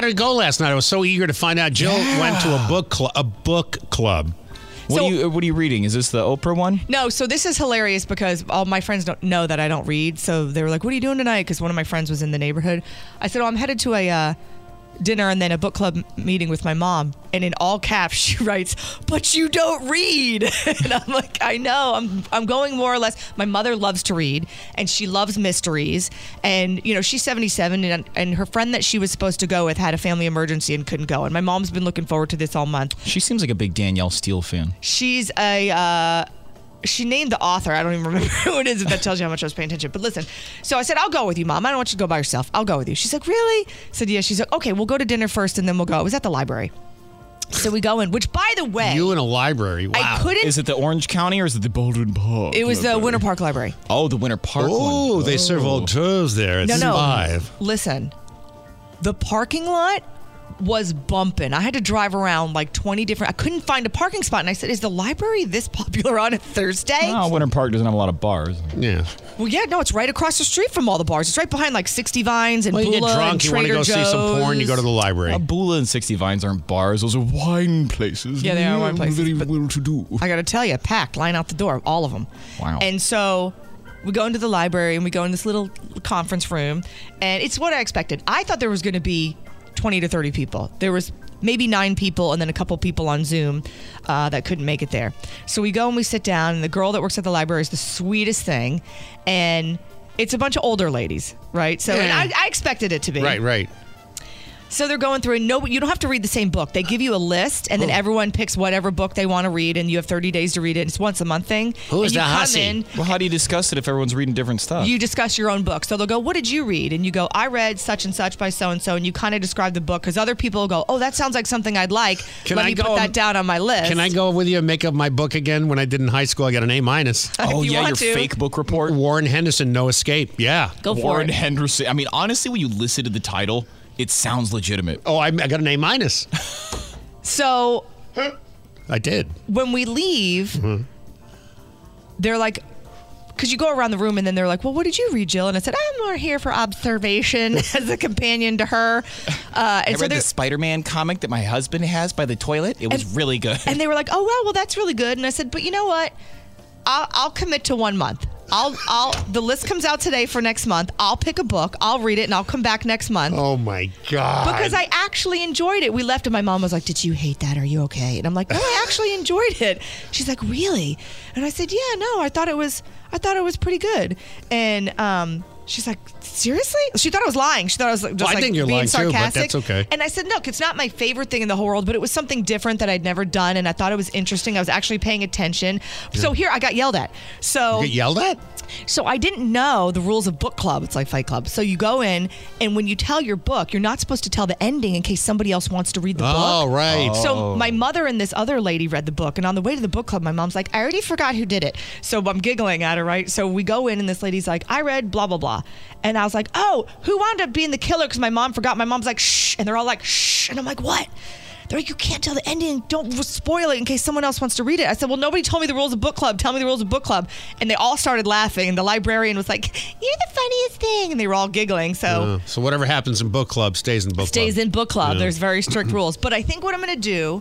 How did it go last night? I was so eager to find out. Jill went to a book cl- a book club. What So- are you What are you reading? Is this the Oprah one? No, so this is hilarious because all my friends don't know that I don't read. So they were like, "What are you doing tonight?" Because one of my friends was in the neighborhood. I said, "Oh, I'm headed to a uh, dinner and then a book club meeting with my mom." And in all caps, she writes, "But you don't read." and I'm like, "I know. I'm I'm going more or less." My mother loves to read, and she loves mysteries. And you know, she's 77, and and her friend that she was supposed to go with had a family emergency and couldn't go. And my mom's been looking forward to this all month. She seems like a big Danielle Steel fan. She's a. Uh, she named the author. I don't even remember who it is. If that tells you how much I was paying attention. But listen, so I said, "I'll go with you, mom. I don't want you to go by yourself. I'll go with you." She's like, "Really?" I said, "Yeah." She's like, "Okay, we'll go to dinner first, and then we'll go." It was at the library. So we go in. Which, by the way, You in a library. Wow. I couldn't. Is it the Orange County or is it the Baldwin Park? it was the Library? Winter Park Library. Oh, the Winter Park Oh, one. they serve Oh. old toes there. It's No, no. five. Listen, the parking lot was bumping. I had to drive around like 20 different. I couldn't find a parking spot, and I said, "Is the library this popular on a Thursday?" Oh, Winter Park doesn't have a lot of bars. Yeah. Well, yeah, no, it's right across the street from all the bars. It's right behind like 60 Vines and Well, you get drunk, and you want to Trader go see some porn, you go to the library. Uh, Bulla and 60 Vines aren't bars. Those are wine places. Yeah, they are wine places, Very but- well to do. I got to tell you, packed, line out the door, all of them. Wow. And so we go into the library and we go in this little conference room, and it's what I expected. I thought there was going to be 20 to 30 people. There was maybe nine people and then a couple people on Zoom uh, that couldn't make it there. So we go and we sit down, and the girl that works at the library is the sweetest thing, and it's a bunch of older ladies, right? So and Yeah. I, I expected it to be. Right, right. So they're going through, and no, you don't have to read the same book. They give you a list, and then everyone picks whatever book they want to read, and you have 30 days to read it. It's once a month thing. Who is and you the come hussy? in, Well, how do you discuss it if everyone's reading different stuff? you discuss your own book. So they'll go, "What did you read?" And you go, "I read such and such by so and so," and you kind of describe the book because other people will go, "Oh, that sounds like something I'd like. Can Let I me go put that down on my list." Can I go with you and make up my book again? When I did in high school, I got an A minus. oh, you yeah, your want to. fake book report. Warren Henderson, No Escape. Yeah. Go for Warren it. Henderson. I mean, honestly, when you listen to the title, it sounds legitimate. Oh, I, I got an A minus. So I did. when we leave, Mm-hmm. they're like, because you go around the room and then they're like, well, what did you read, Jill? And I said, I'm more here for observation as a companion to her. Uh, and I so read they're- the Spider-Man comic that my husband has by the toilet. It was And- really good. and they were like, oh, well, well, that's really good. And I said, but you know what? I'll, I'll commit to one month. I'll, I'll, the list comes out today for next month. I'll pick a book. I'll read it and I'll come back next month. Oh my God. Because I actually enjoyed it. We left and my mom was like, Did you hate that? Are you okay? And I'm like, No, I actually enjoyed it. She's like, Really? And I said, Yeah, no, I thought it was I thought it was pretty good. And um She's like, seriously? She thought I was lying. She thought I was like, just Well, I like think you're being lying too, but sarcastic. that's okay. And I said, look, it's not my favorite thing in the whole world, but it was something different that I'd never done, and I thought it was interesting. I was actually paying attention. So here, I got yelled at. So You get yelled at? So I didn't know the rules of book club. It's like Fight Club. So you go in, and when you tell your book, you're not supposed to tell the ending in case somebody else wants to read the Oh, book. right. So oh. my mother and this other lady read the book, and on the way to the book club, my mom's like, "I already forgot who did it." So I'm giggling at her, right? So we go in, and this lady's like, "I read blah blah blah," and I was like, "Oh, who wound up being the killer?" Because my mom forgot. My mom's like, "Shh," and they're all like, "Shh," and I'm like, "What?" They're like, you can't tell the ending. Don't spoil it in case someone else wants to read it. I said, well, nobody told me the rules of book club. Tell me the rules of book club. And they all started laughing. And the librarian was like, you're the funniest thing. And they were all giggling. So Uh, so whatever happens in book club stays in book stays club. Stays in book club. Yeah. There's very strict rules. But I think what I'm going to do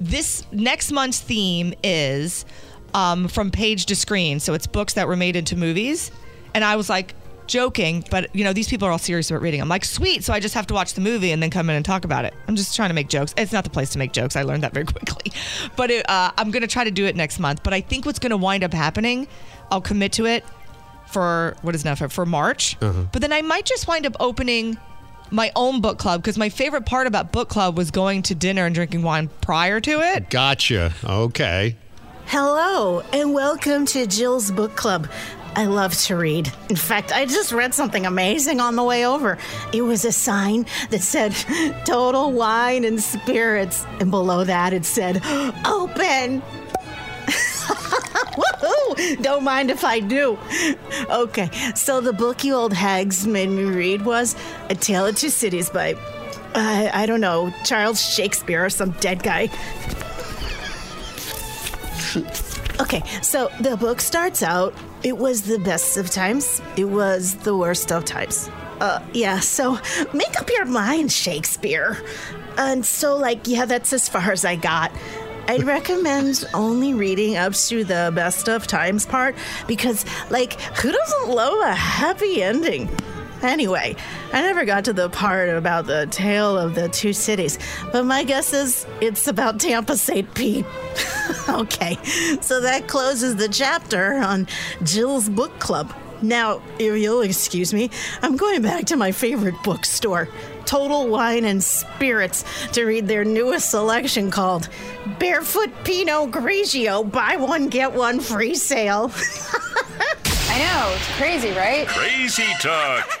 this next month's theme is um, from page to screen. So it's books that were made into movies. And I was like, joking, but you know, these people are all serious about reading. I'm like, sweet. So I just have to watch the movie and then come in and talk about it. I'm just trying to make jokes. It's not the place to make jokes. I learned that very quickly. But it, uh, I'm going to try to do it next month. But I think what's going to wind up happening, I'll commit to it for what is now for, for March. But then I might just wind up opening my own book club because my favorite part about book club was going to dinner and drinking wine prior to it. Gotcha. Okay. Hello, and welcome to Jill's Book Club. I love to read. In fact, I just read something amazing on the way over. It was a sign that said Total Wine and Spirits, and below that it said Open. Woohoo! Don't mind if I do. Okay, so the book you old hags made me read was A Tale of Two Cities by, I don't know, Charles Shakespeare or some dead guy. Okay, so the book starts out. It was the best of times. It was the worst of times. Uh, yeah. So make up your mind, Shakespeare. And so, like, yeah, that's as far as I got. I'd recommend only reading up to the best of times part because, like, who doesn't love a happy ending? Anyway, I never got to the part about the tale of the two cities, but my guess is it's about Tampa St. Pete. okay, so that closes the chapter on Jill's book club. Now, if you'll excuse me, I'm going back to my favorite bookstore, Total Wine and Spirits, to read their newest selection called Barefoot Pinot Grigio Buy One, Get One Free Sale. I know, it's crazy, right? Crazy talk.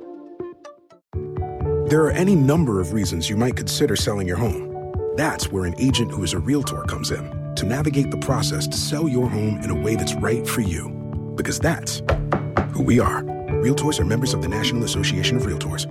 There are any number of reasons you might consider selling your home. That's where an agent who is a realtor comes in to navigate the process to sell your home in a way that's right for you. Because that's who we are. Realtors are members of the National Association of Realtors.